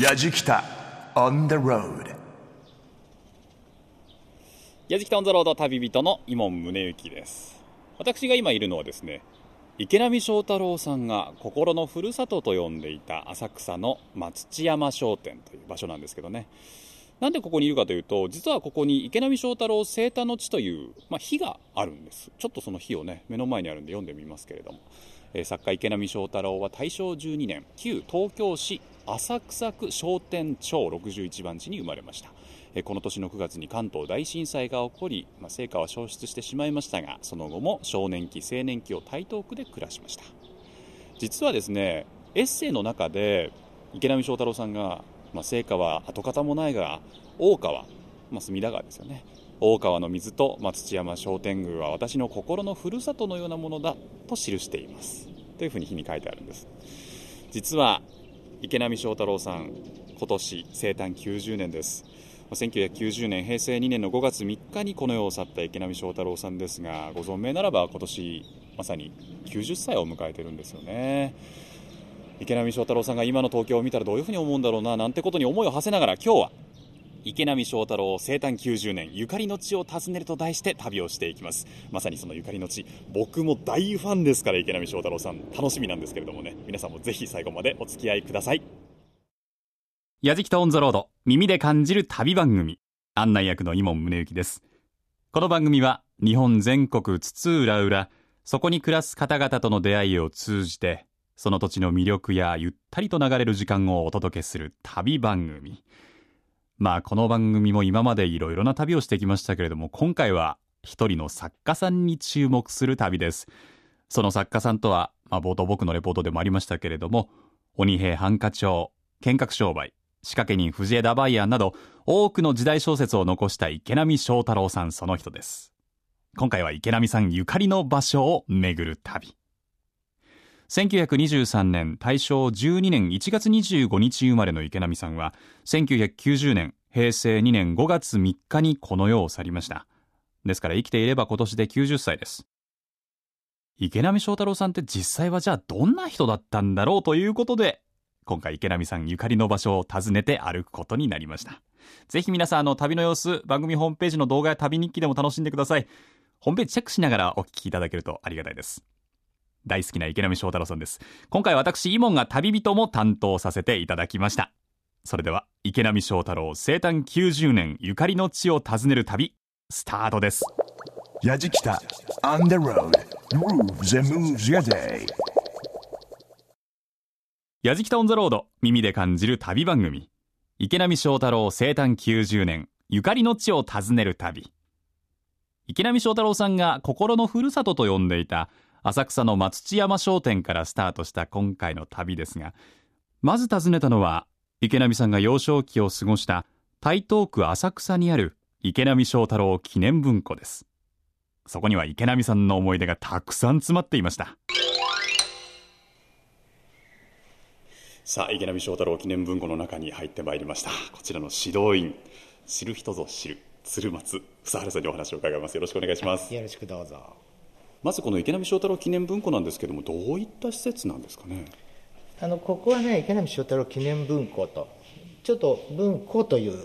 やじきた on the road やじきたオンザロード旅人の伊門宗行です。私が今いるのはですね池波正太郎さんが心のふるさとと呼んでいた浅草の松地山商店という場所なんですけどね。なんでここにいるかというと実はここに池波正太郎生誕の地という、まあ、碑があるんです。ちょっとその碑をね目の前にあるんで読んでみますけれども、えー作家池波正太郎は大正12年旧東京市浅草区商店町61番地に生まれました。この年の9月に関東大震災が起こり、まあ、成果は消失してしまいましたがその後も少年期青年期を台東区で暮らしました。実はですねエッセイの中で池波正太郎さんが、まあ、成果は跡形もないが大川、まあ、隅田川ですよね。大川の水と松土山商店宮は私の心のふるさとのようなものだと記しています。というふうに日に書いてあるんです。実は池波正太郎さん今年生誕90年です。ま1990年平成2年の5月3日にこの世を去った池波正太郎さんですがご存命ならば今年まさに90歳を迎えてるんですよね。池波正太郎さんが今の東京を見たらどういうふうに思うんだろうななんてことに思いを馳せながら今日は池波正太郎生誕90年ゆかりの地を訪ねると題して旅をしていきます。まさにそのゆかりの地僕も大ファンですから池波正太郎さん。楽しみなんですけれどもね。皆さんもぜひ最後までお付き合いください。やじきたオンザロード耳で感じる旅番組。案内役の伊門宗行です。この番組は日本全国津々浦々そこに暮らす方々との出会いを通じてその土地の魅力やゆったりと流れる時間をお届けする旅番組。まあこの番組も今までいろいろな旅をしてきましたけれども今回は一人の作家さんに注目する旅です。その作家さんとは、まあ、冒頭僕のレポートでもありましたけれども鬼平犯科帳剣客商売仕掛け人藤枝バイヤーなど多くの時代小説を残した池波正太郎さんその人です。今回は池波さんゆかりの場所を巡る旅。1923年大正12年1月25日生まれの池波さんは1990年平成2年5月3日にこの世を去りました。ですから生きていれば今年で90歳です。池波正太郎さんって実際はじゃあどんな人だったんだろうということで今回池波さんゆかりの場所を訪ねて歩くことになりました。ぜひ皆さんあの旅の様子番組ホームページの動画や旅日記でも楽しんでください。ホームページチェックしながらお聞きいただけるとありがたいです。大好きな池波正太郎さんです。今回私イモンが旅人も担当させていただきました。それでは池波正太郎生誕90年ゆかりの地を訪ねる旅スタートです。やじきた。On the road. Grooves and moves your day. やじきたオンザロード耳で感じる旅番組。池波正太郎生誕90年ゆかりの地を訪ねる旅。池波正太郎さんが心のふるさとと呼んでいた浅草の松地山商店からスタートした今回の旅ですがまず訪ねたのは池波さんが幼少期を過ごした台東区浅草にある池波正太郎記念文庫です。そこには池波さんの思い出がたくさん詰まっていました。さあ池波正太郎記念文庫の中に入ってまいりました。こちらの指導員知る人ぞ知る鶴松房原さんにお話を伺います。よろしくお願いします。よろしくどうぞ。まずこの池波正太郎記念文庫なんですけどもどういった施設なんですかね？あのここはね池波正太郎記念文庫とちょっと文庫という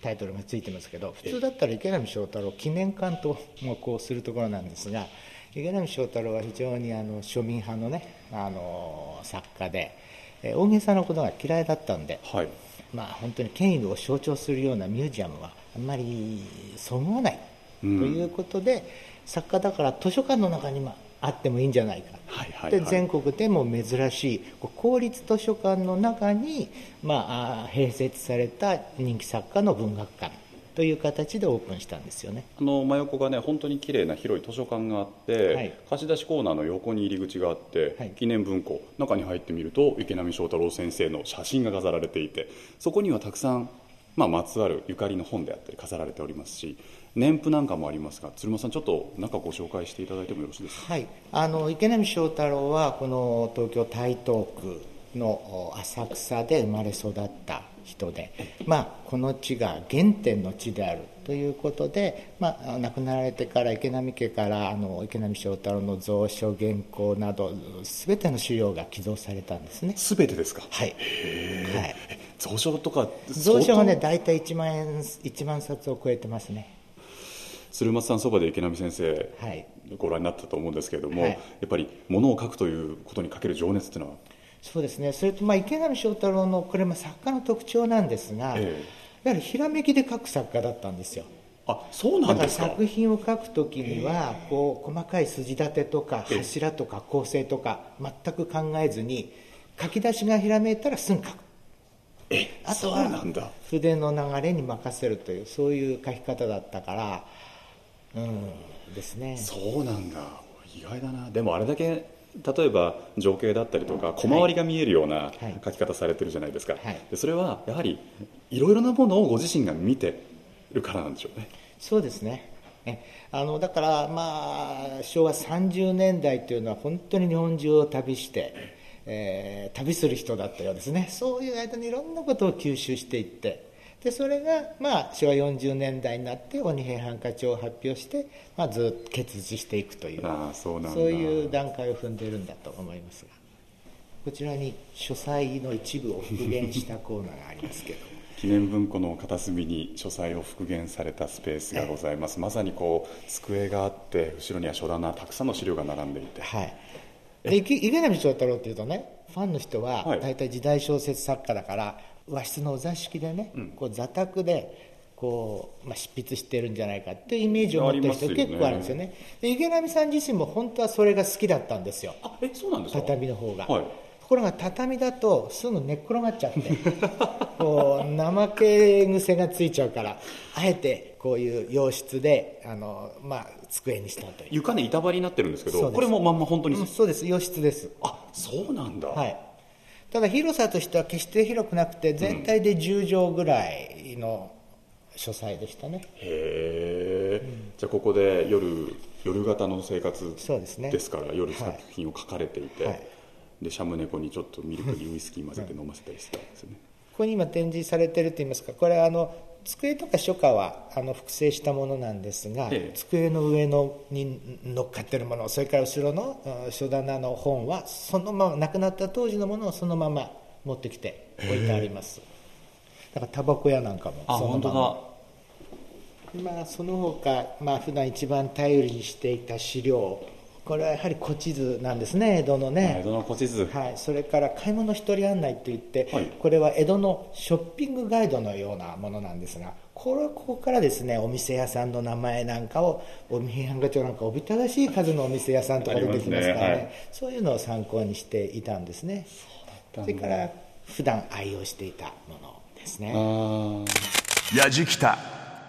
タイトルがついてますけど普通だったら池波正太郎記念館ともこうするところなんですが池波正太郎は非常にあの庶民派のねあの作家でえー大げさなことが嫌いだったんで、はい。まあ本当に権威を象徴するようなミュージアムはあんまりそぐわないということで、作家だから図書館の中にもあってもいいんじゃないか、はいはいはい。で全国でも珍しいこう公立図書館の中に、まあ、併設された人気作家の文学館という形でオープンしたんですよね。あの真横がね本当に綺麗な広い図書館があって、はい。貸し出しコーナーの横に入り口があって、はい。記念文庫中に入ってみると池波正太郎先生の写真が飾られていてそこにはたくさん、まあ、まつわるゆかりの本であったり飾られておりますし年譜なんかもありますが鶴間さんちょっと中ご紹介していただいてもよろしいですか？はい、あの池波正太郎はこの東京台東区のお浅草で生まれ育った人で、まあ、この地が原点の地であるということで、まあ、亡くなられてから池波家からあの池波正太郎の蔵書原稿など全ての資料が寄贈されたんですね。全てですか？はい、はい。蔵書とか蔵書はね大体1万円1万冊を超えてますね鶴松さんそばで池波先生はい。ご覧になったと思うんですけれども、はい。やっぱり物を書くということにかける情熱っていうのは、そうですね。それとまあ池波正太郎のこれも作家の特徴なんですが、えやはりひらめきで書く作家だったんですよ。あそうなんですか？作品を書くときにはこう細かい筋立てとかええ。柱とか構成とか全く考えずに書き出しがひらめいたらすぐ書く。えあとはなんだ。筆の流れに任せるというそういう書き方だったからうんですね。そうなんだ。意外だな。でもあれだけ例えば情景だったりとか小回りが見えるようなはい。書き方されてるじゃないですか、はい。でそれはやはりいろいろなものをご自身が見てるからなんでしょうね。そうですね。ねあのだからまあ昭和30年代というのは本当に日本中を旅して、えー旅する人だったようですね。そういう間にいろんなことを吸収していってでそれが、まあ、昭和40年代になって鬼平犯科帳を発表して、まあ、ずっと結実していくというああそうなんだ。そういう段階を踏んでるんだと思いますがこちらに書斎の一部を復元したコーナーがありますけど 記念文庫の片隅に書斎を復元されたスペースがございます。まさにこう机があって後ろには書棚たくさんの資料が並んでいて。はい、で池池波正太郎っていうとねファンの人ははい。大体時代小説作家だから和室のお座敷でね、こう座卓でこう、まあ、執筆してるんじゃないかっていうイメージを持ってる人結構あるんですよね。で池波さん自身も本当はそれが好きだったんですよ。あえそうなんですか？畳の方が、はい。ところが畳だとすぐ寝っ転がっちゃって こう怠け癖がついちゃうからあえてこういう洋室であの、まあ、机にしたという。床ね板張りになってるんですけどこれもまんま本当に、うんそうです。洋室です。あそうなんだ、はい、ただ広さとしては決して広くなくて全体で10畳ぐらいの書斎でしたね、へえ、じゃあここで夜夜型の生活ですから夜はい。作品を書かれていて、はい。でシャム猫にちょっとミルクにウイスキー混ぜて飲ませたりしてたんですよね、ここに今展示されてるといいますかこれはあの机とか書家はあの複製したものなんですが、ええ。机の上のに乗っかってるものそれから後ろのうん書棚の本はそのまま亡くなった当時のものをそのまま持ってきて置いてあります。だからタバコ屋なんかもあそのまま。本まあ、その他、まあ普段一番頼りにしていた資料これはやはり古地図なんですね江戸の当だ江ね、戸の古地図。はい、それから買い物一人案内といって、はい。これは江戸のショッピングガイドのようなものなんですがこれここからですねお店屋さんの名前なんかをお平安課長なんかおびただしい数のお店屋さんとか出てきますからね。ねはい。そういうのを参考にしていたんですね。それから普段愛用していたものですね。あー。Yajikita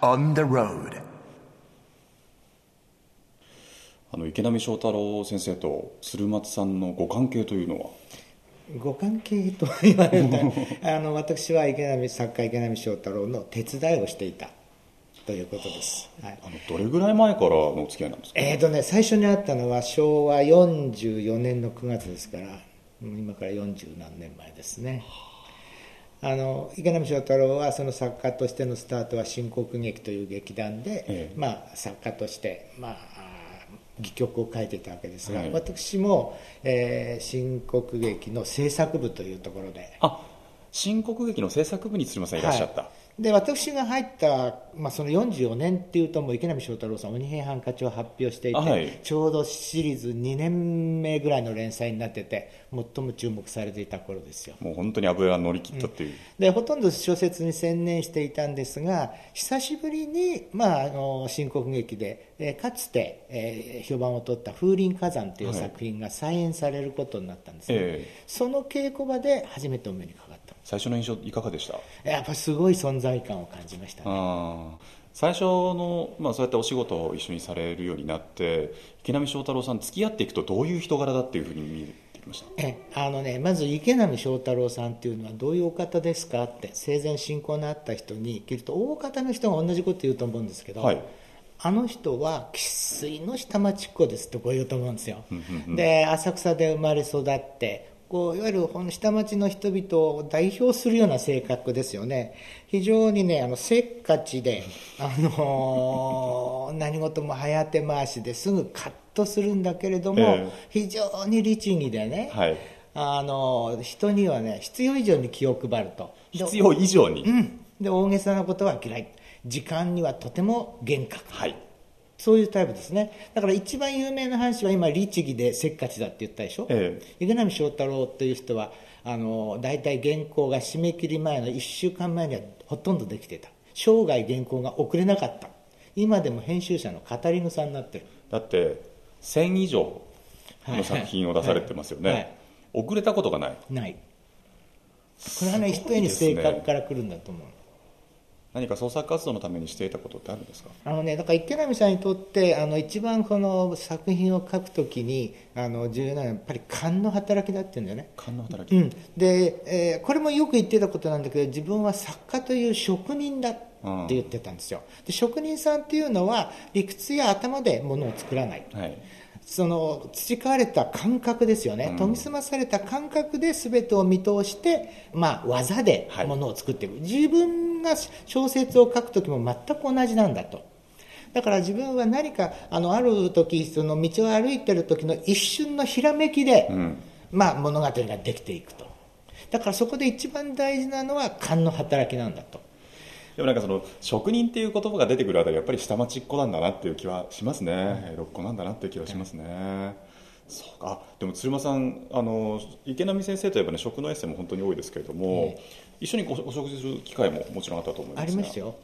on the road. あの池波正太郎先生と鶴松さんのご関係というのは？ご関係と言われると あの私は池波作家池波正太郎の手伝いをしていたということです、はい。あのどれぐらい前からのお付き合いなんですか？えーとね、最初に会ったのは昭和44年の9月ですからうん今から40何年前ですね。あの池波正太郎はその作家としてのスタートは新国劇という劇団で、ええ。まあ、作家として、まあ、戯曲を書いていたわけですが、はい。私も、えー新国劇の制作部というところで。あ新国劇の制作部に鶴松さんいらっしゃった、はいで私が入った、まあ、その44年っていうともう池波正太郎さん鬼平犯科帳を発表していて、はい。ちょうどシリーズ2年目ぐらいの連載になってて最も注目されていた頃ですよ。もう本当に油乗り切ったっていう、でほとんど小説に専念していたんですが久しぶりに、まあ、あの新国劇で、えーかつて、えー評判を取った「風林火山」というはい。作品が再演されることになったんですね、え。その稽古場で初めてお目にかかった最初の印象いかがでした？やっぱすごい存在感を感じましたね。最初の、まあ、そうやってお仕事を一緒にされるようになって池波正太郎さん付き合っていくとどういう人柄だっていうふうに見えてきました？えあのね、まず池波正太郎さんっていうのはどういうお方ですか？って生前親交のあった人に聞くと大方の人が同じこと言うと思うんですけど、はい。あの人は生粋の下町っ子ですってこう言うと思うんですよ、で浅草で生まれ育ってこういわゆるこの下町の人々を代表するような性格ですよね。非常にねあのせっかちで、あのー 何事も早手回しですぐカッとするんだけれども、ええ。非常に律儀でね、はい。あの人にはね必要以上に気を配ると。で必要以上に、うん、で大げさなことは嫌い。時間にはとても厳格。はいそういうタイプですね。だから一番有名な話は今律儀でせっかちだって言ったでしょ、え池波正太郎という人はあの大体原稿が締め切り前の1週間前にはほとんどできてた。生涯原稿が遅れなかった。今でも編集者の語り草になってる。だって1000以上の作品を出されてますよね、はい。はい遅れたことがない。ない。これはねす一重に性格から来るんだと思う何か創作活動のためにしていたことってあるんですか？あのね、だから池波さんにとってあの一番この作品を書くときにあの重要なのはやっぱり勘の働きだっていうんだよね、勘の働き、うん。でえーこれもよく言ってたことなんだけど自分は作家という職人だって言ってたんですよ、で職人さんっていうのは理屈や頭でものを作らない。はいその培われた感覚ですよね、研ぎ澄まされた感覚で全てを見通して、まあ、技ではい。ものを作っていく、自分が小説を書くときも全く同じなんだと。だから自分は何かあのある時その道を歩いてる時の一瞬のひらめきで、ん。まあ、物語ができていくと。だからそこで一番大事なのは勘の働きなんだとでもなんかその職人っていう言葉が出てくるあたりやっぱり下町っ子なんだなっていう気はしますね。江戸っ子なんだなっていう気はしますね、そうか。あでも鶴間さんあの池波先生といえばね食のエッセイも本当に多いですけれども、一緒にごお食事する機会ももちろんあったと思いますが。ありますよ。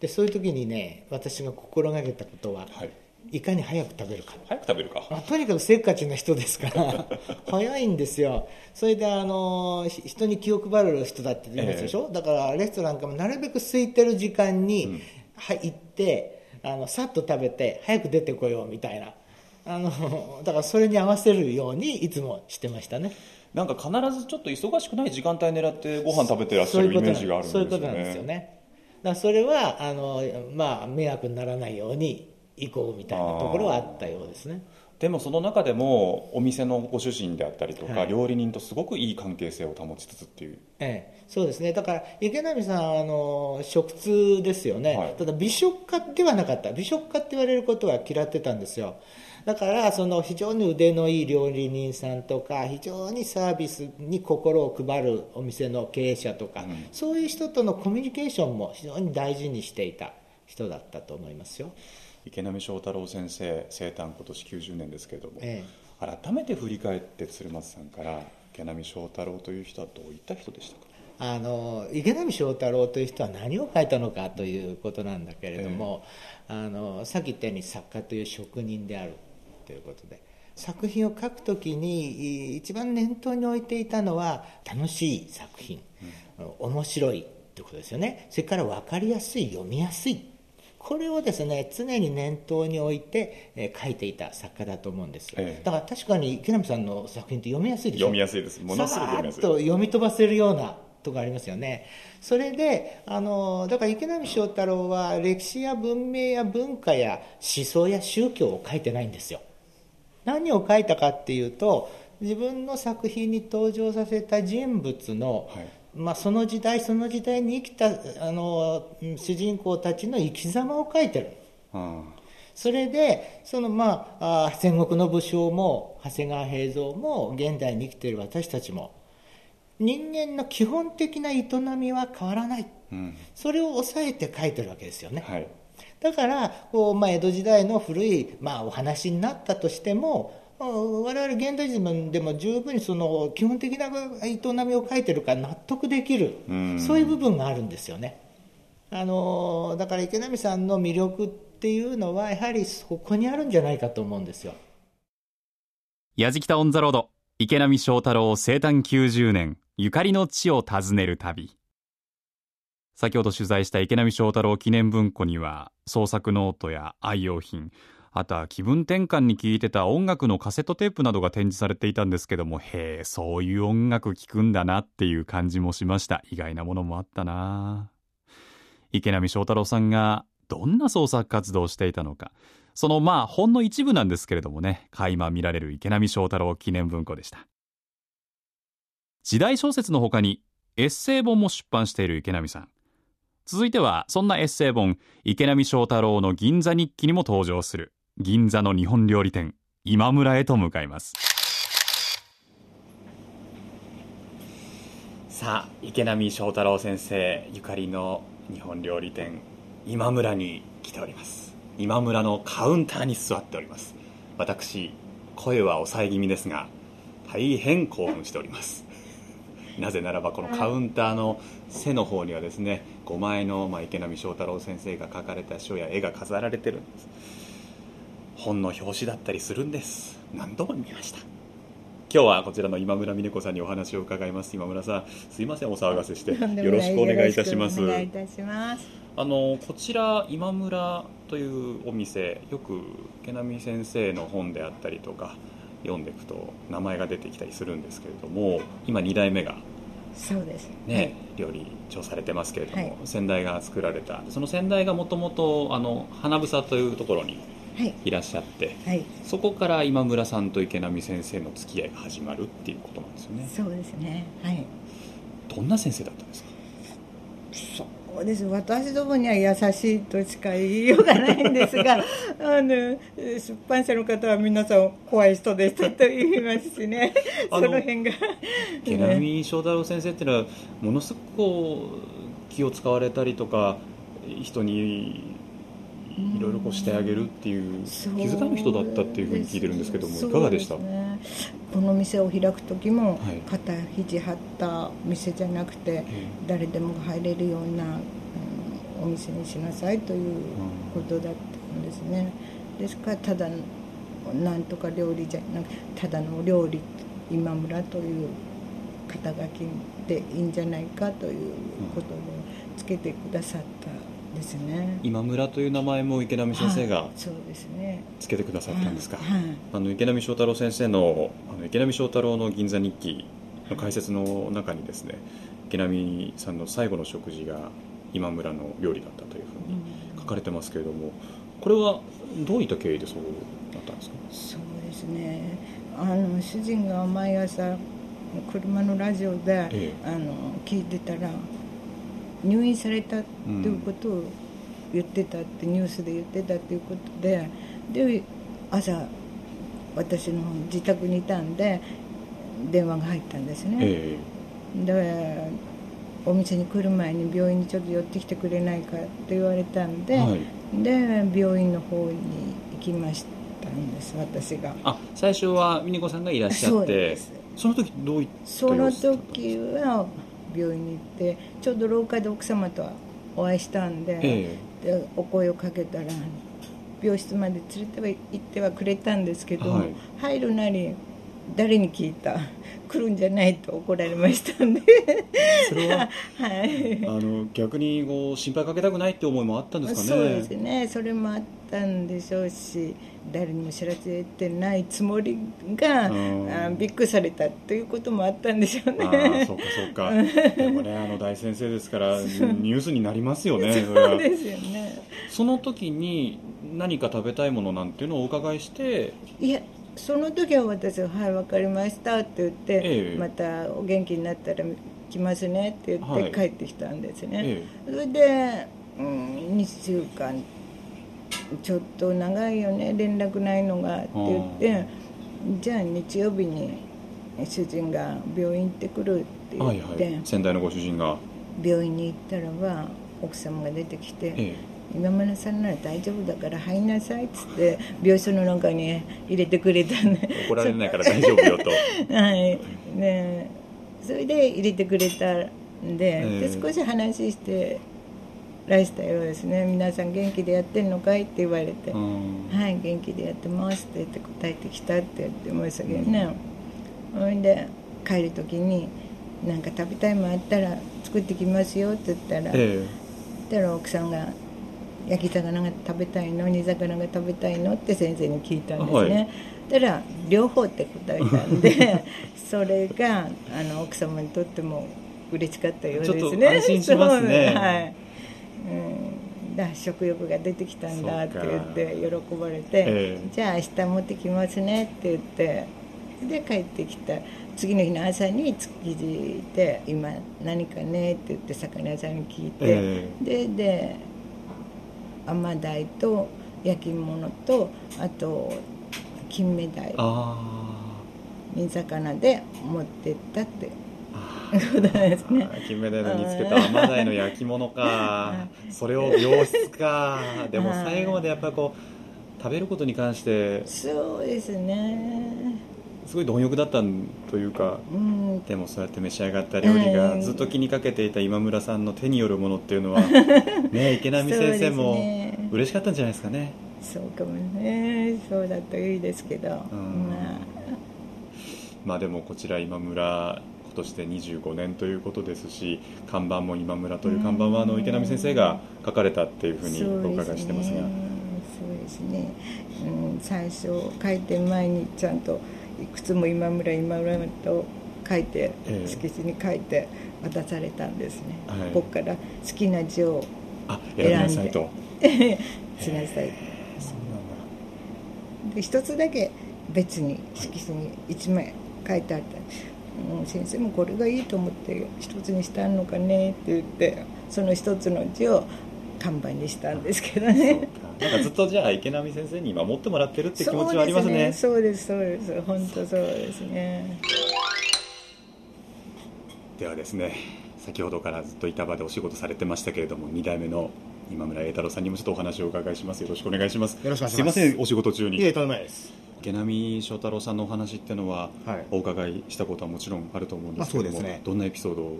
でそういう時にね私が心がけたことは、はいいかに早く食べるか。早く食べるか。あとにかくせっかちな人ですから 早いんですよ。それであのひ人に気を配る人だって言いますでしょ、だからレストランかもなるべく空いてる時間に、はい行ってあのさっと食べて早く出てこようみたいな。あのだからそれに合わせるようにいつもしてましたね。なんか必ずちょっと忙しくない時間帯狙ってご飯食べてらっしゃるイメージがあるんですよそういうことなんです。よねね。だからそれはあの、まあ、迷惑にならないように行こうみたいなところはあったようですね。でもその中でもお店のご主人であったりとか、はい。料理人とすごくいい関係性を保ちつつっていう。ええ、そうですね。だから池波さんあの食通ですよね、はい。ただ美食家ではなかった。美食家って言われることは嫌ってたんですよ。だからその非常に腕のいい料理人さんとか非常にサービスに心を配るお店の経営者とか、うん。そういう人とのコミュニケーションも非常に大事にしていた人だったと思いますよ、池波正太郎先生生誕今年90年ですけれども、え改めて振り返って鶴松さんから池波正太郎という人はどういった人でしたか？あの池波正太郎という人は何を書いたのかということなんだけれども、あのさっき言ったように作家という職人であるということで作品を書くときにい一番念頭に置いていたのは楽しい作品、面白いということですよね。それから分かりやすい読みやすいこれをですね常に念頭に置いて、えー書いていた作家だと思うんです、ええ。だから確かに池波さんの作品って読みやすいでしょ？読みやすいです。ものすごく読みやすい。と読み飛ばせるようなとこありますよね。それであのだから池波正太郎は歴史や文明や文化や思想や宗教を書いてないんですよ。何を書いたかっていうと自分の作品に登場させた人物の、はいまあ、その時代その時代に生きたあのうん主人公たちの生き様を書いてる。うん。それでその、まあ、あー戦国の武将も長谷川平蔵も現代に生きている私たちも。人間の基本的な営みは変わらない。うん。それを抑えて書いてるわけですよね、はい。だからこう、まあ、江戸時代の古い、まあ、お話になったとしてもうん我々現代人でも十分にその基本的な営みを書いてるから納得できる。うん。そういう部分があるんですよね。あのだから池波さんの魅力っていうのはやはりそこにあるんじゃないかと思うんですよ。やじきた on the road 池波正太郎生誕90年ゆかりの地を訪ねる旅。先ほど取材した池波正太郎記念文庫には創作ノートや愛用品あとは気分転換に聴いてた音楽のカセットテープなどが展示されていたんですけどもへえそういう音楽聴くんだなっていう感じもしました。意外なものもあったな。池波正太郎さんがどんな創作活動をしていたのか。そのまあほんの一部なんですけれどもね。垣間見られる池波正太郎記念文庫でした。時代小説の他にエッセイ本も出版している池波さん。続いてはそんなエッセイ本池波正太郎の銀座日記にも登場する。銀座の日本料理店今村へと向かいます。さあ池波正太郎先生ゆかりの日本料理店今村に来ております。今村のカウンターに座っております。私声は抑え気味ですが大変興奮しております。なぜならばこのカウンターの背の方にはですね5枚の、まあ、池波正太郎先生が描かれた書や絵が飾られてるんです。本の表紙だったりするんです。何度も見ました。今日はこちらの今村美音子さんにお話を伺います。今村さんすいませんお騒がせして よろしくお願いいたします。よろしくお願いいたします。あのこちら今村というお店よく池波先生の本であったりとか読んでいくと名前が出てきたりするんですけれども今2代目がそうです。ね、料理長されてますけれども、はい。先代が作られた。その先代がもともとあの花房というところにはい。いらっしゃってはい。そこから今村さんと池波先生の付き合いが始まるっていうことなんですよねそうですね。はい。どんな先生だったんですか？そうです。私どもには優しいとしか言いようがないんですが、あの出版社の方は皆さん怖い人でしたと言いますしね。その辺が。池波正太郎先生っていうのはものすごくこう気を使われたりとか人にいろいろこうしてあげるっていう気遣いの人だったっていうふうに聞いてるんですけどもいかがでした？この店を開く時も、はい肩肘張った店じゃなくて、誰でも入れるような、うんお店にしなさいということだったんですね、ですからただのなんとか料理じゃなくただの料理今村という肩書きでいいんじゃないかということをつけてくださったですね。今村という名前も池波先生がつけてくださったんですか、はい。あの池波正太郎先生のあの池波正太郎の銀座日記の解説の中にですね池波さんの最後の食事が今村の料理だったというふうに書かれてますけれどもこれはどういった経緯でそうなったんですか？そうですね。あの主人が毎朝車のラジオで、ええ。あの聞いてたら入院されたっていうことを言ってたって、ニュースで言ってたっていうことでで朝私の自宅にいたんで電話が入ったんですね、えでお店に来る前に病院にちょっと寄ってきてくれないかって言われたんで、はい。で病院の方に行きましたんです私が。あ最初は美音子さんがいらっしゃそうってです。その時どういったその時は病院に行ってちょうど廊下で奥様とお会いしたんで,、えでお声をかけたら病室まで連れては行ってはくれたんですけど、はい。入るなり誰に聞いた 来るんじゃないと怒られましたんで。それは はい。あの逆にこう心配かけたくないって思いもあったんですかね。そうですね。それもあったんでしょうし誰にも知らせてないつもりがうん。あびっくりされたということもあったんでしょうああねそうかそうか。でもねあの大先生ですからニュースになりますよね そうですよね。その時に何か食べたいものなんていうのをお伺いしていやその時は私は「はい分かりました」って言って、ええ。またお元気になったら来ますねって言はい。って帰ってきたんですね、えそれで、うん、2週間ちょっと長いよね連絡ないのがって言ってじゃあ日曜日に主人が病院行ってくるって言はって、いはい。先代のご主人が。病院に行ったらば奥様が出てきて、え今村さんなら大丈夫だから入んなさいっつって病室の中に入れてくれたんでえ怒られないから大丈夫よと。はい。ねそれで入れてくれたんで,、ええ。で少し話してらしたようですね皆さん元気でやってんのかいって言われて、うん。はい元気でやってますって言って答えてきたって言ってましたけどね、それで帰る時に何か食べたいもんあったら作ってきますよって言ったら、えそしたら奥さんが「焼き魚が食べたいの？煮魚が食べたいの?」って先生に聞いたんですね、はい。たら「両方」って答えたんで それがあの奥様にとっても嬉しかったようですね。ちょっと安心しますね。はい、うん、だ食欲が出てきたんだって言って喜ばれて、ええ。じゃあ明日持ってきますねって言ってで帰ってきた。次の日の朝に築地で「今何かね」って言って魚屋さんに聞いて、えでで甘鯛と焼き物とあと金目鯛あ煮魚で持ってったってことですね。金目鯛の煮つけと甘鯛の焼き物か。それを病室か。でも最後までやっぱりこう食べることに関してそうですね。すごい貪欲だったというかうん。でもそうやって召し上がった料理うんがずっと気にかけていた今村さんの手によるものっていうのは ね池波先生そうも嬉しかったんじゃないですかね。そうかもね。そうだといいですけど、ん。まあ。まあでもこちら今村今年で25年ということですし看板も今村という看板はあの池波先生が書かれたっていうふうにお伺いしてますが。そうですね、うん、最初開店前にちゃんといくつも今村今村と書いて、ええ。色紙に書いて渡されたんですね、はい。ここから好きな字をあ選びなさいと。しなさい。そうで一つだけ別に色紙に1枚書いてあった、うん、先生もこれがいいと思って一つにしたのかねって言ってその一つの字を看板にしたんですけどね。なんかずっとじゃあ池波先生に守ってもらってるって気持ちはありますね。そうですそうですそうです。本当そうですね。ではですね先ほどからずっと板場でお仕事されてましたけれども2代目の今村栄太郎さんにもちょっとお話をお伺いします。よろしくお願いします。よろしくお願いします。すいませんお仕事中に。いえ、とんでもないです。池波正太郎さんのお話っていうのは、はい。お伺いしたことはもちろんあると思うんですけども、まあそうですね。どんなエピソードを、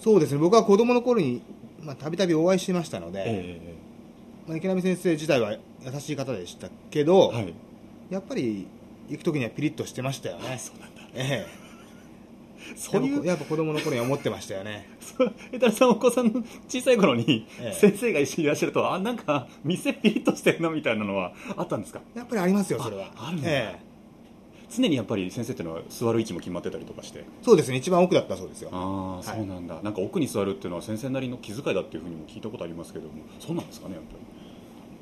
そうですね、僕は子供の頃に、まあ、たびたびお会いしてましたので、えまあ、池波先生自体は優しい方でしたけど、えはい。やっぱり行く時にはピリッとしてましたよね。そうなんだ。ええ、そういうやっぱ子供の頃に思ってましたよね。そう。栄太郎さんお子さんの小さい頃に、ええ。先生が一緒にいらっしゃるとあなんか店ピリッとしてるのみたいなのはあったんですか？やっぱりありますよ、それは。ああるんだ。ええ、常にやっぱり先生っていうのは座る位置も決まってたりとかして。そうですね、一番奥だったそうですよ。ああ、はい。そうなんだ。なんか奥に座るっていうのは先生なりの気遣いだっていうふうにも聞いたことありますけどもそうなんですかねやっぱ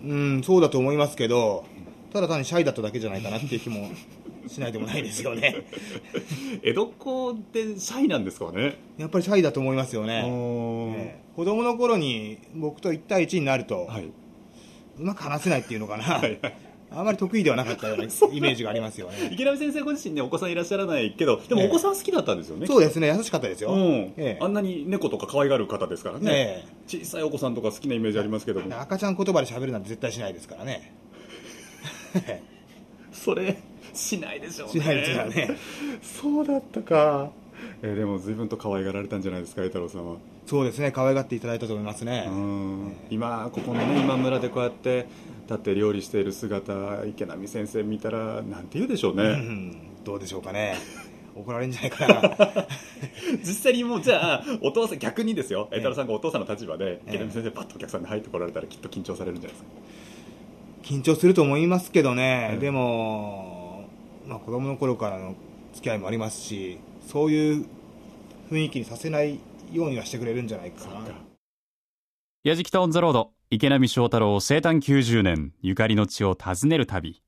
り。うん、そうだと思いますけど、ただ単にシャイだっただけじゃないかなっていう気もしないでもないですよね。江戸っ子ってシャイなんですかね？やっぱりシャイだと思いますよあね。ー。ええ。子供の頃に僕と1対1になると、はい。うまく話せないっていうのかな、はいはい。あまり得意ではなかったような イメージがありますよね。池波先生ご自身ねお子さんいらっしゃらないけどでもええお子さん好きだったんですよね。そうですね、優しかったですよ。うん。ええ。あんなに猫とか可愛がる方ですからね、え小さいお子さんとか好きなイメージありますけども。赤ちゃん言葉で喋るなんて絶対しないですからね。それしないでしょうね。しないでね。そうだったか、えーでも随分と可愛がられたんじゃないですか栄太郎さんは。そうですね、可愛がっていただいたと思いますね。うん。今ここのね今村でこうやって立って料理している姿池波先生見たらなんて言うでしょううね、ん、どうでしょうかね。怒られるんじゃないかな。実際にもうじゃあお父さん逆にですよ。ええ。栄太郎さんがお父さんの立場でええ。池波先生パッとお客さんで入ってこられたらきっと緊張されるんじゃないですか。緊張すると思いますけどね、ええ。でも、まあ、子供の頃からの付き合いもありますし、そういう雰囲気にさせないようにはしてくれるんじゃないかな。やじきたオンザロード池波正太郎生誕90年ゆかりの地を訪ねる旅。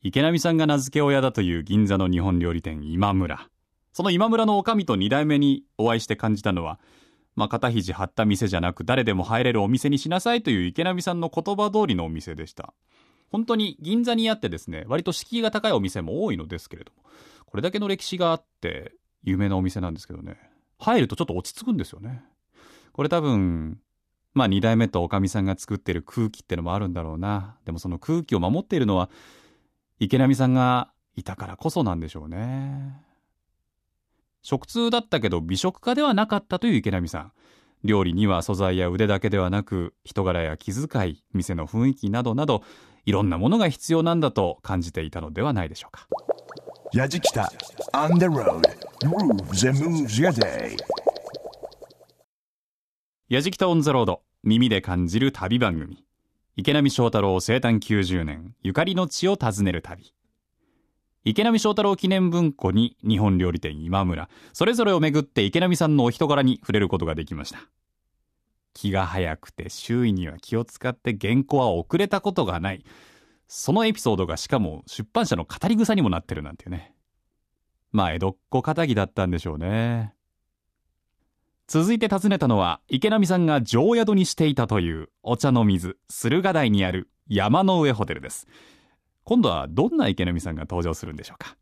池波さんが名付け親だという銀座の日本料理店今村。その今村の女将と2代目にお会いして感じたのは、まあ、肩肘張った店じゃなく誰でも入れるお店にしなさいという池波さんの言葉通りのお店でした。本当に銀座にあってですね割と敷居が高いお店も多いのですけれどもこれだけの歴史があって有名なお店なんですけどね入るとちょっと落ち着くんですよね。これ多分まあ2代目とおかみさんが作ってる空気ってのもあるんだろうな。でもその空気を守っているのは池波さんがいたからこそなんでしょうね。食通だったけど美食家ではなかったという池波さん。料理には素材や腕だけではなく人柄や気遣い店の雰囲気などなどいろんなものが必要なんだと感じていたのではないでしょうか。Yajikita on the road. Grooves and moves your day. やじきたオンザロード耳で感じる旅番組。池波正太郎生誕90年ゆかりの地を訪ねる旅。池波正太郎記念文庫に日本料理店今村それぞれをめぐって池波さんのお人柄に触れることができました気が早くて周囲には気を使って原稿は遅れたことがない。そのエピソードがしかも出版社の語り草にもなってるなんていうね。まあ江戸っ子仇だったんでしょうね。続いて訪ねたのは池波さんが常宿にしていたというお茶の水駿河台にある山の上ホテルです。今度はどんな池波さんが登場するんでしょうか？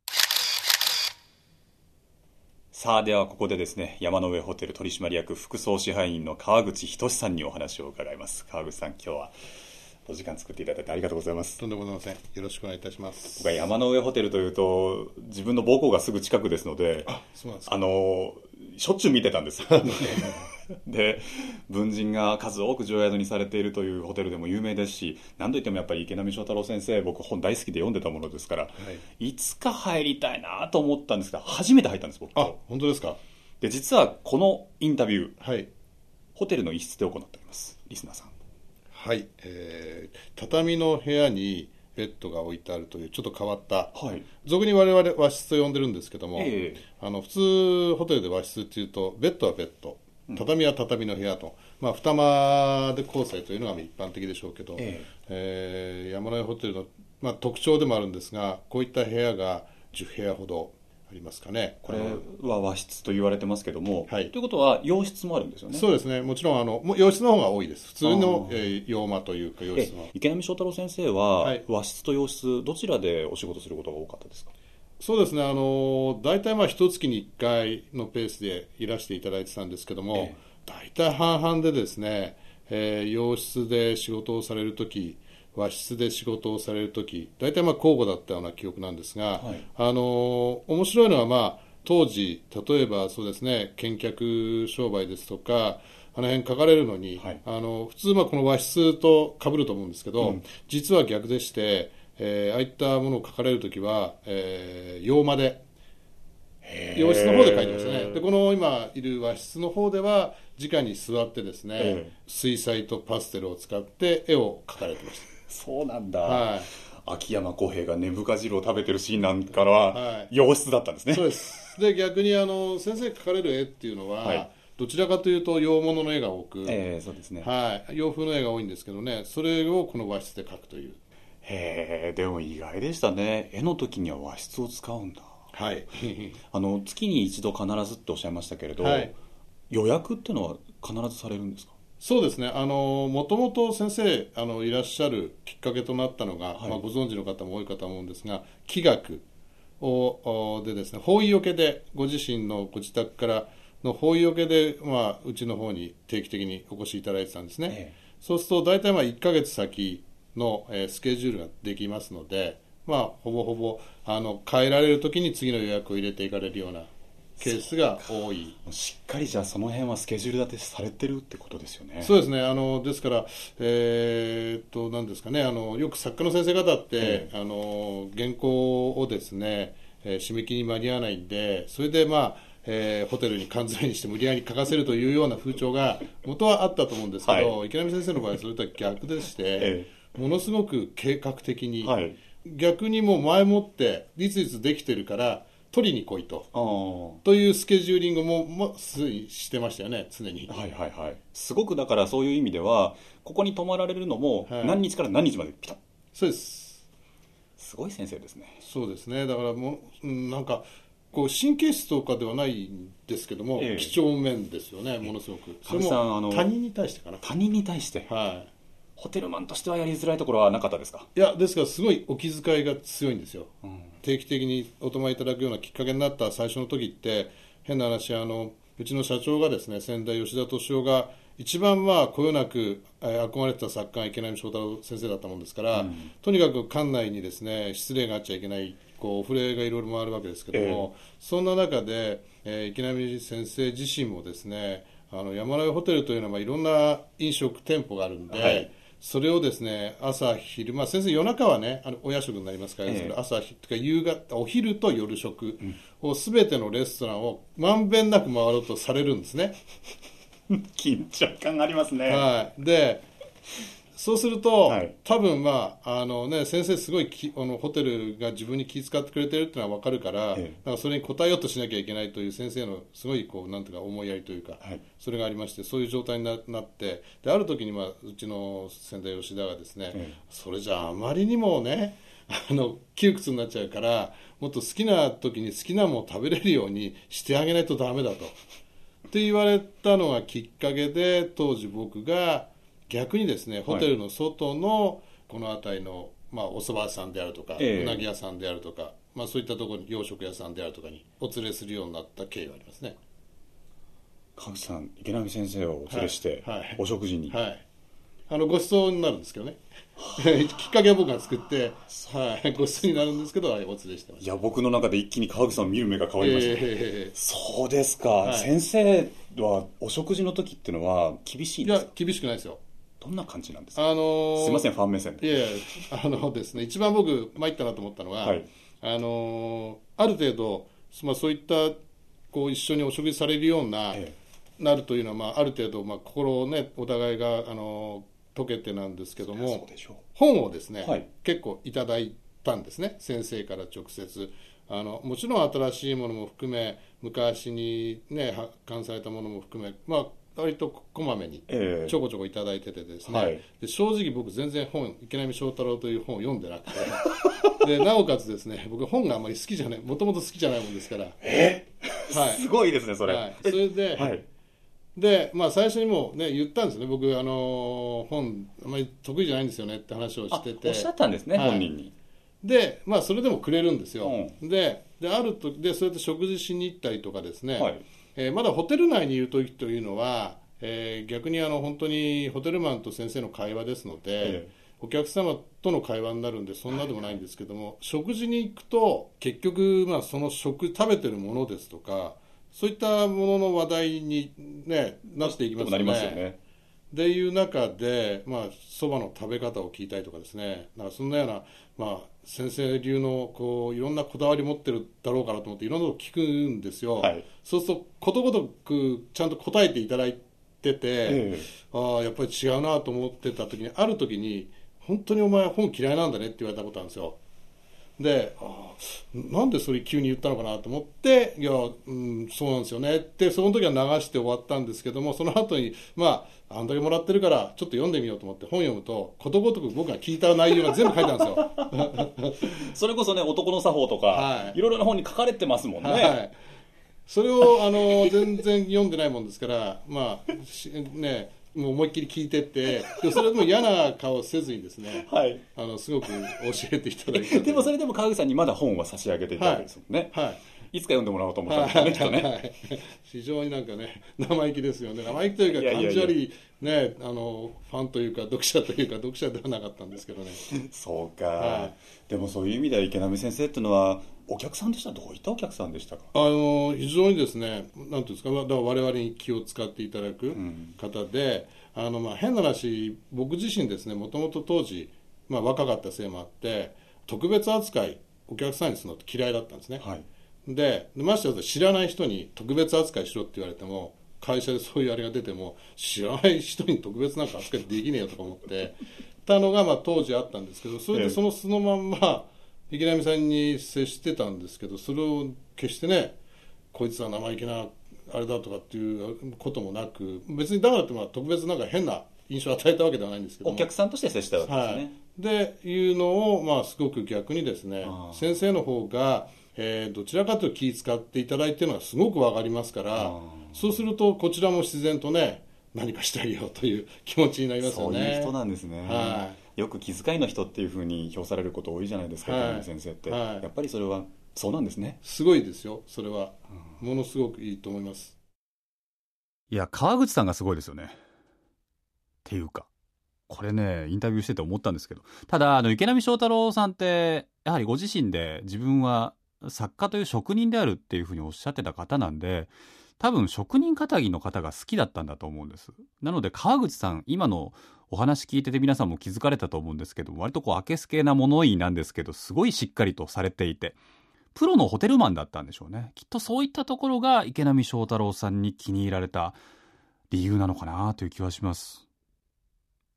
さあではここでですね山の上ホテル取締役副総支配人の川口仁さんにお話を伺います。川口さん今日はお時間作っていただいてありがとうございますとんでもございません。よろしくお願いいたします。僕は山の上ホテルというと自分の母校がすぐ近くですのであ、そうなんですか。あのしょっちゅう見てたんです で文人が数多く常宿にされているというホテルでも有名ですし何といってもやっぱり池波正太郎先生僕本大好きで読んでたものですから、い、つか入りたいなと思ったんですが初めて入ったんです僕あ、本当ですか。で実はこのインタビューはい。ホテルの一室で行っておりますリスナーさんはい。えー畳の部屋にベッドが置いてあるというちょっと変わった、はい。俗に我々和室と呼んでるんですけども、ええ。あの普通ホテルで和室っていうとベッドはベッド畳は畳の部屋と、まあ、二間で構成というのが一般的でしょうけど、ええ。ー山の上ホテルの、まあ、特徴でもあるんですがこういった部屋が10部屋ほどありますかね。これは。和室と言われてますけども、はい。ということは洋室もあるんですよね。そうですね。もちろんあの洋室の方が多いです。普通のえー洋間というか洋え室の。池波正太郎先生は、はい。和室と洋室どちらでお仕事することが多かったですか？そうですね、あの大体まあ一月に1回のペースでいらしていただいてたんですけども、え大体半々でですね、えー洋室で仕事をされるとき、和室で仕事をされるとき、大体まあ交互だったような記憶なんですが、はい。あの面白いのは、まあ、当時、例えばそうですね、見客商売ですとか、あの辺書かれるのに、はい。あの普通、まあこの和室と被ると思うんですけど、うん。実は逆でして、えーああいったものを書かれるときは、えー洋間で、洋室の方で書いてましたね。で、この今いる和室の方では、直に座ってですね、ええ。水彩とパステルを使って絵を描かれてましそうなんだ、た。はい。秋山小平が根深汁を食べてるシーンなんかは、はい洋室だったんですねそうです。で、逆にあの、先生が描かれる絵っていうのは、はいどちらかというと洋物の絵が多く、ええそうですね、はい、洋風の絵が多いんですけどね、それをこの和室で描くという。へえでも意外でしたね絵の時には和室を使うんだはい。あの月に一度必ずっておっしゃいましたけれど、はい予約っていうのは必ずされるんですか？そうですね、あのもともと先生あのいらっしゃるきっかけとなったのが、はい。まあ、ご存知の方も多いかと思うんですが、気学をおでですね、法医よけで、ご自身のご自宅からの法医よけで、まあ、うちの方に定期的にお越しいただいてたんですね。えそうすると、大体まあ1ヶ月先の、えースケジュールができますので、まあ、ほぼほぼあの変えられるときに次の予約を入れていかれるようなケースが多い。しっかりじゃあその辺はスケジュール立てされてるってことですよね。そうですね、あのですから、えーっと、なんですかね、あのよく作家の先生方って、えあの原稿をですね、えー締め切りに間に合わないんで、それで、まあえーホテルに缶詰にして無理やり書かせるというような風潮が元はあったと思うんですけど、は池波先生の場合はそれとは逆でして、えものすごく計画的に、はい。逆にもう前もって、いついつできてるから、取りに来いと。というスケジューリングも、ましてましたよね、常に。はいはいはいすごくだからそういう意味ではここに泊まられるのもはい何日から何日までピタッそうです。すごい先生ですねそうですね、だからもう、うんなんか、こう神経質とかではないんですけども、ええ几帳面ですよね、ものすごく。それ羽生さんあのも他人に対してかな。他人に対してはホテルマンとしてはやりづらいところはなかったですか、い、いや、ですから、すごいお気遣いが強いんですよ。うん定期的にお泊まりいただくようなきっかけになった最初の時って、変な話、あのうちの社長がですね、先代吉田敏夫が、一番まあこよなく、えー憧れてた作家が池波正太郎先生だったもんですから、とにかく館内にですね失礼があっちゃいけない、こうお触れがいろいろ回るわけですけども、そんな中で、えー池波先生自身もですね、あの山の上ホテルというのはまあいろんな飲食店舗があるんで、はいそれをですね朝、昼、まあ、先生、夜中はね、あのお夜食になりますから、ええ。朝ひとか夕方、お昼と夜食をすべてのレストランをまんべんなく回ろうとされるんですね。緊張感ありますね、はい、でそうすると、はい。多分まああのね先生すごいきあのホテルが自分に気遣ってくれてるっていうのは分かるから、ええ。なんかそれに応えようとしなきゃいけないという先生のすごいこうなんていうか思いやりというか、はい。それがありましてそういう状態にななってである時にまあうちの先代吉田がですね、ええ。それじゃああまりにもねあの窮屈になっちゃうからもっと好きな時に好きなものを食べれるようにしてあげないとダメだと。って言われたのがきっかけで当時僕が逆にですねホテルの外のこの辺りの、まあ、お蕎麦屋さんであるとか、ええ。うなぎ屋さんであるとかまあ、そういったところに洋食屋さんであるとかにお連れするようになった経緯がありますね。川口さん池波先生をお連れして、はい。はい。お食事に、はい。あのご馳走になるんですけどね。きっかけは僕が作って、はい、ご馳走になるんですけどはいお連れしてまいすや僕の中で一気に川口さんを見る目が変わりました、えそうですか、はい。先生はお食事の時っていうのは厳しいーいやんですか？厳しくないですよどんな感じなんですか？あのーすいませんファン目線で。いやいやあのですね一番僕参ったなと思ったのは、はい。あのーある程度、まあ、そういったこう一緒にお食事されるような、えなるというのは、まあ、ある程度、まあ、心をねお互いが、あのー解けてなんですけども本をですね、はい。結構いただいたんですね先生から直接。あのもちろん新しいものも含め昔にね発刊されたものも含めまあ割とこまめにええ。ちょこちょこいただいててですね、はい。で正直僕全然本池波正太郎という本を読んでなくて。でなおかつですね僕本があんまり好きじゃないもともと好きじゃないもんですから。え？はい。すごいですねそれ、はい、それで、はい。でまあ、最初にもう、ね、言ったんですね、僕、あの本、あまり得意じゃないんですよねって話をあしてて、おっしゃったんですね、はい。本人に。で、まあ、それでもくれるんですよ、うでであるとで、そうやって食事しに行ったりとかですね、はいえーまだホテル内にいる時というのは、えー逆にあの本当にホテルマンと先生の会話ですので、ええお客様との会話になるんで、そんなでもないんですけども、食事に行くと、結局、まあ、その食、食べてるものですとか、そういったものの話題に、ね、なっていきますよね。でいう中で、まあ、そばの食べ方を聞いたりとかですね、なんかそんなような、まあ、先生流のこういろんなこだわり持ってるだろうからと思って、いろんなこと聞くんですよ、はい。そうすると、ことごとくちゃんと答えていただいてて、えああ、やっぱり違うなと思ってた時に、ある時に、本当にお前、本嫌いなんだねって言われたことあるんですよ。で、なんでそれ急に言ったのかなと思って、いや、うん、そうなんですよねって、その時は流して終わったんですけども、その後に、まあ、あんだけもらってるから、ちょっと読んでみようと思って本読むと、ことごとく僕が聞いた内容が全部書いてあるんですよ。それこそね男の作法とか、はい。いろいろな本に書かれてますもんね、はい、それをあの全然読んでないもんですから、まあしね、もう思いっきり聞いてって、でそれでも嫌な顔せずにですね、はい。あのすごく教えていただいた でもそれでも川口さんにまだ本は差し上げていたわけですもんね、はい。い、つか読んでもらおうと思ったんですよね、はい。非常になんかね、生意気ですよね、生意気というか、感じ悪い、ね、あのファンというか、読者というか、読者ではなかったんですけどね、そうか、はでもそういう意味では池波先生っていうのはお客さんでした？らどういったお客さんでしたか？あの非常にですね、なんていうんですか、だから我々に気を使っていただく方で、あのまあ変な話、僕自身ですね、もともと当時、まあ、若かったせいもあって、特別扱い、お客さんにするのって嫌いだったんですね。はいでましてや知らない人に特別扱いしろって言われても会社でそういうあれが出ても知らない人に特別なんか扱いできねえよとか思ってたのがまあ当時あったんですけどそれええ。でそのそのまんま池波さんに接してたんですけどそれを決してねこいつは生意気なあれだとかっていうこともなく別にだからってまあ特別なんか変な印象を与えたわけではないんですけども。お客さんとして接したわけですね、はい、でいうのを、まあ、すごく逆にですね先生の方が、えーどちらかというと気使っていただいているのはすごくわかりますからあそうするとこちらも自然とね何かしたいよという気持ちになりますそうよね。いう人なんですね、はよく気遣いの人っていうふうに評されること多いじゃないですか、はい。先生って、はい。やっぱりそれはそうなんですね。すごいですよ。それは。ものすごくいいと思います。いや川口さんがすごいですよね。っていうかこれねインタビューしてて思ったんですけど。ただあの池波正太郎さんってやはりご自身で自分は作家という職人であるっていうふうにおっしゃってた方なんで多分職人かたぎの方が好きだったんだと思うんです。なので川口さん今のお話聞いてて皆さんも気づかれたと思うんですけど割とこうあけすけな物言いなんですけどすごいしっかりとされていてプロのホテルマンだったんでしょうね。きっとそういったところが池波正太郎さんに気に入られた理由なのかなという気はします。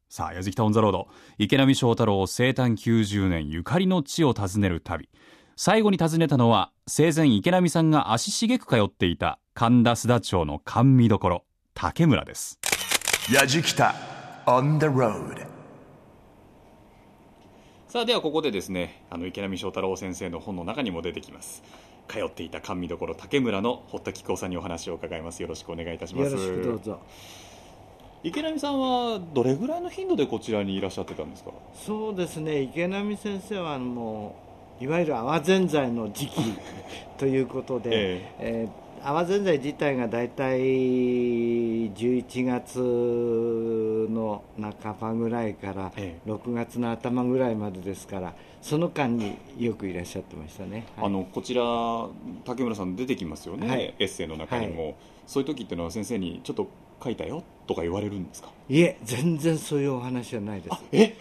さあ「やじきた on the road」池波正太郎生誕90年ゆかりの地を訪ねる旅。最後に訪ねたのは生前池波さんが足しげく通っていた神田須田町の甘味どころ竹むらです。やじきた on the road. さあではここでですねあの池波正太郎先生の本の中にも出てきます。通っていた甘味どころ竹村の堀田紀子さんにお話を伺います。よろしくお願いいたします。よろしくどうぞ。池波さんはどれぐらいの頻度でこちらにいらっしゃってたんですか？そうですね。池波先生はもういわゆる泡ぜんざいの時期 ということで、ええ。ー泡ぜんざい自体が大体11月の半ばぐらいからえ6月の頭ぐらいまでですからその間によくいらっしゃってましたね、はい。あのこちら竹村さん出てきますよね、はい。エッセイの中にも、そういう時っていうのは先生にちょっと書いたよとか言われるんですか？いえ全然そういうお話はないです。え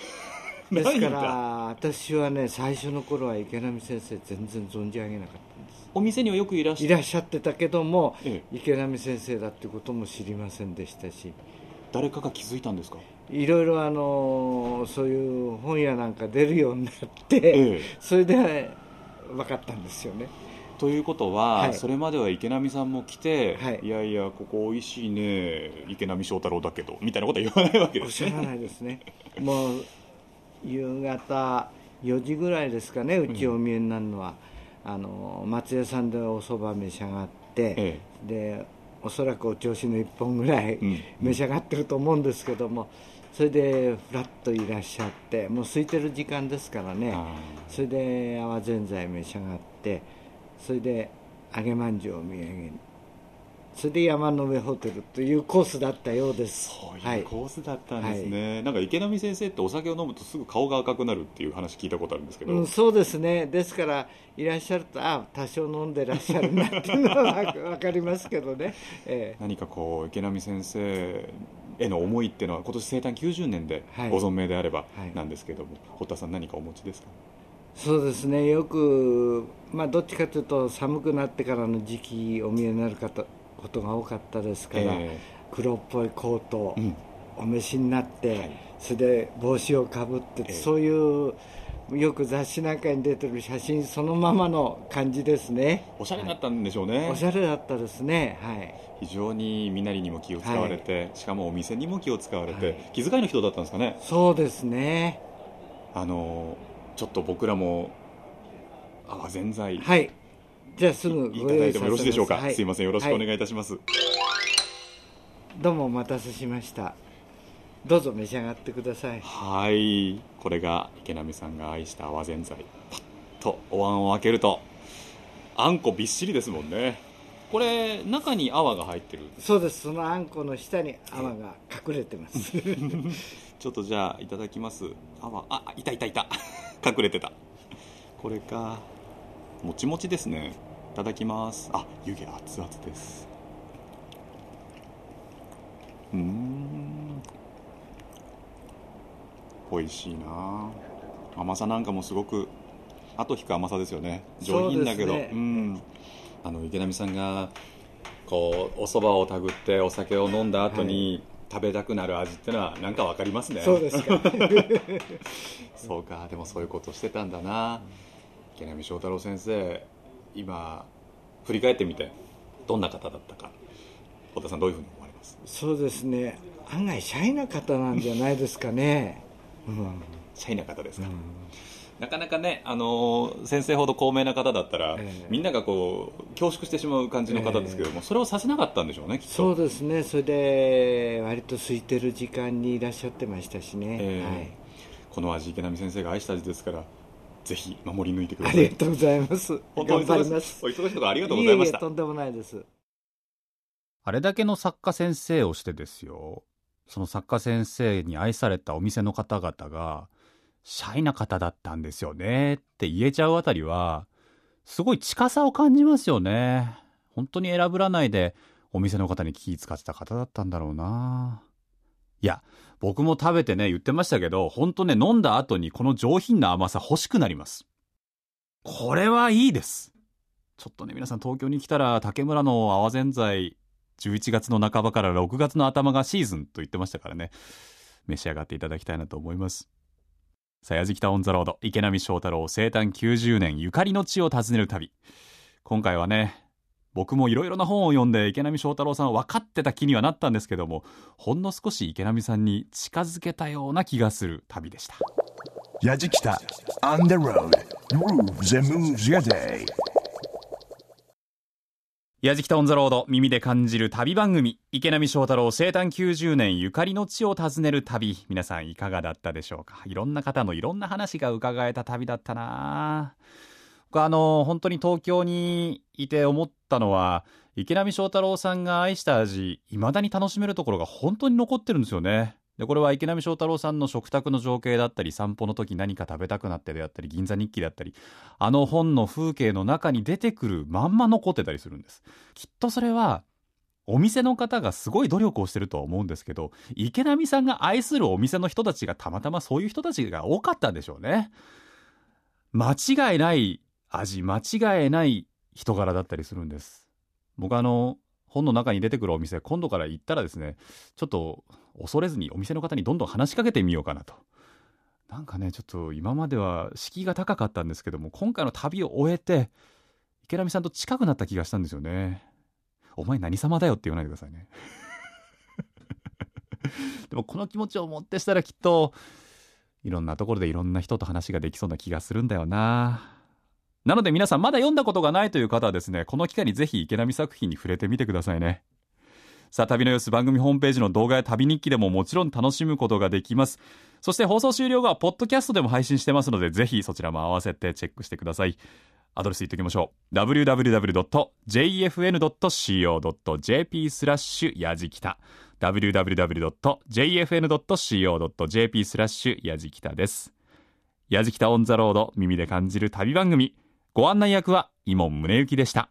ですから私はね最初の頃は池波先生全然存じ上げなかったんです。お店にはよくいらっしゃいらっしゃってたけども、え。池波先生だってことも知りませんでしたし。誰かが気づいたんですか？いろいろあのそういう本屋なんか出るようになって、ええ。それで分かったんですよね。ということは、はい。それまでは池波さんも来て、はい。い、やいやここ美味しいね池波正太郎だけどみたいなことは言わないわけですね。おっしゃらないですね。もう夕方4時ぐらいですかねうちお見えになるのは、あの松屋さんでおそば召し上がって、えでおそらくお調子の1本ぐらいうん。召し上がってると思うんですけども、それでふらっといらっしゃってもう空いてる時間ですからね。あ。それで泡ぜんざい召し上がってそれで揚げまんじゅうをお土産にそれで山の上ホテルというコースだったようです。そうはい。いうコースだったんですね、なんか池波先生ってお酒を飲むとすぐ顔が赤くなるっていう話聞いたことあるんですけど、うん、そうですね。ですからいらっしゃるとあ多少飲んでらっしゃるなっていうのは分 かりますけどね、ええ。何かこう池波先生への思いっていうのは今年生誕90年ではい。ご存命であればはい。なんですけども、堀田さん何かお持ちですか？そうですね。よく、まあ、どっちかというと寒くなってからの時期お見えになる方ことが多かったですから、え黒っぽいコートをうん。お召しになって、それで帽子をかぶって、ええ。そういうよく雑誌なんかに出てる写真そのままの感じですね。おしゃれだったんでしょうね、おしゃれだったですね。はい。非常に身なりにも気を使われて、しかもお店にも気を使われて、はい。気遣いの人だったんですかね。そうですね。あのちょっと僕らも泡ぜんざいはいじゃあすぐいただいてもよろしいでしょうか、はいす。いませんよろしくお願いはいたします、どうもお待たせしました。どうぞ召し上がってください。はい。これが池波さんが愛した泡ぜんざい。パッとお椀を開けるとあんこびっしりですもんね。これ中に泡が入ってるそうです。そのあんこの下に泡が隠れてます。ちょっとじゃあいただきます。泡。ああいたいたいた。隠れてた。これかもちもちですね。いただきます。あ湯気熱々です。うーん。美味しいな。甘さなんかもすごく後引く甘さですよね。上品だけど。そうね。ん。あの池波さんがこうお蕎麦をたぐってお酒を飲んだ後に、食べたくなる味ってのはなんかわかりますね。そうですか。そうか。でもそういうことしてたんだな。池波正太郎先生今振り返ってみてどんな方だったか太田さんどういうふうに思われます？そうですね。案外シャイな方なんじゃないですかね、うん、シャイな方ですか、なかなかね、あのー先生ほど高名な方だったら、ええ。みんながこう恐縮してしまう感じの方ですけども、それをさせなかったんでしょうねきっと。そうですね。それで割と空いてる時間にいらっしゃってましたしね、ええ。はい。この味池波先生が愛した味ですからぜひ守り抜いてください。ありがとうございます。本当に頑張ります。お忙しいところありがとうございました。ええとんでもないです。あれだけの作家先生をしてですよ。その作家先生に愛されたお店の方々がシャイな方だったんですよねって言えちゃうあたりはすごい近さを感じますよね。本当に選ぶらないでお店の方に気使ってた方だったんだろうないや僕も食べてね言ってましたけど本当ね飲んだ後にこの上品な甘さ欲しくなります。これはいいです。ちょっとね皆さん東京に来たら竹村の泡ぜんざい11月の半ばから6月の頭がシーズンと言ってましたからね。召し上がっていただきたいなと思います。さあ、やじきたオンザロード、池波正太郎生誕90年ゆかりの地を訪ねる旅。今回はね、僕もいろいろな本を読んで池波正太郎さん分かってた気にはなったんですけども、ほんの少し池波さんに近づけたような気がする旅でした。Yajikita on the road grooves and moves your day. 矢敷タオンザロード耳で感じる旅番組池波正太郎生誕90年ゆかりの地を訪ねる旅皆さんいかがだったでしょうか？いろんな方のいろんな話が伺えた旅だったな僕あの本当に東京にいて思ったのは池波正太郎さんが愛した味いまだに楽しめるところが本当に残ってるんですよね。でこれは池波正太郎さんの食卓の情景だったり散歩の時何か食べたくなってであったり銀座日記であったりあの本の風景の中に出てくるまんま残ってたりするんです。きっとそれはお店の方がすごい努力をしてるとは思うんですけど池波さんが愛するお店の人たちがたまたまそういう人たちが多かったんでしょうね。間違いない味間違いない人柄だったりするんです。僕あの本の中に出てくるお店今度から行ったらですねちょっと恐れずにお店の方にどんどん話しかけてみようかなと。なんかねちょっと今までは敷居が高かったんですけども今回の旅を終えて池波さんと近くなった気がしたんですよね。お前何様だよって言わないでくださいね。でもこの気持ちをもってしたらきっといろんなところでいろんな人と話ができそうな気がするんだよな。なので皆さんまだ読んだことがないという方はですね、この機会にぜひ池波作品に触れてみてくださいね。さあ、旅の様子番組ホームページの動画や旅日記でももちろん楽しむことができます。そして放送終了後はポッドキャストでも配信してますので、ぜひそちらも合わせてチェックしてください。アドレス言っておきましょう。www.jfn.co.jp スラッシュやじきた。www.jfn.co.jp スラッシュやじきたです。やじきたオンザロード耳で感じる旅番組。ご案内役は伊門宗行でした。